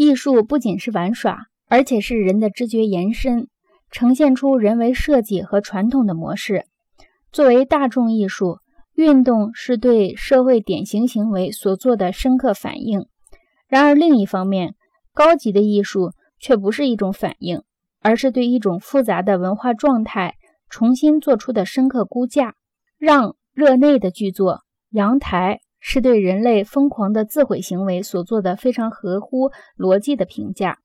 艺术不仅是玩耍，而且是人的知觉延伸，呈现出人为设计和传统的模式。作为大众艺术，运动是对社会典型行为所做的深刻反应。然而，另一方面，高级的艺术却不是一种反应，而是对一种复杂的文化状态重新做出的深刻估价。让热内的剧作《阳台》。是对人类疯狂的自毁行为所做的非常合乎逻辑的评价。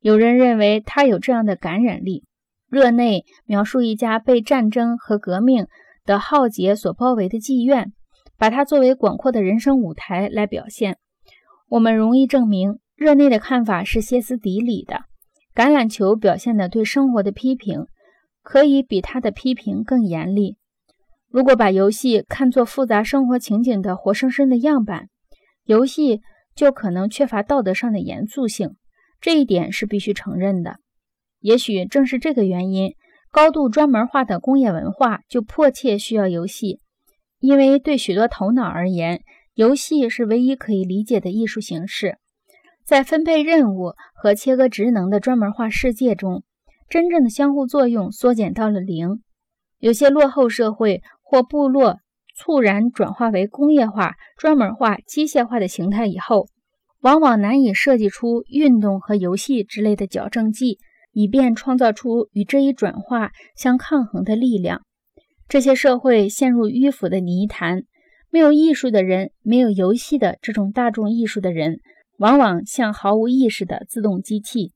有人认为他有这样的感染力。热内描述一家被战争和革命的浩劫所包围的妓院，把它作为广阔的人生舞台来表现。我们容易证明，热内的看法是歇斯底里的。橄榄球表现的对生活的批评，可以比他的批评更严厉。如果把游戏看作复杂生活情景的活生生的样板，游戏就可能缺乏道德上的严肃性，这一点是必须承认的。也许正是这个原因，高度专门化的工业文化就迫切需要游戏，因为对许多头脑而言，游戏是唯一可以理解的艺术形式。在分配任务和切割职能的专门化世界中，真正的相互作用缩减到了零。有些落后社会。或部落猝然转化为工业化、专门化、机械化的形态以后，往往难以设计出运动和游戏之类的矫正剂，以便创造出与这一转化相抗衡的力量。这些社会陷入迂腐的泥潭。没有艺术的人，没有游戏的这种大众艺术的人，往往像毫无意识的自动机器。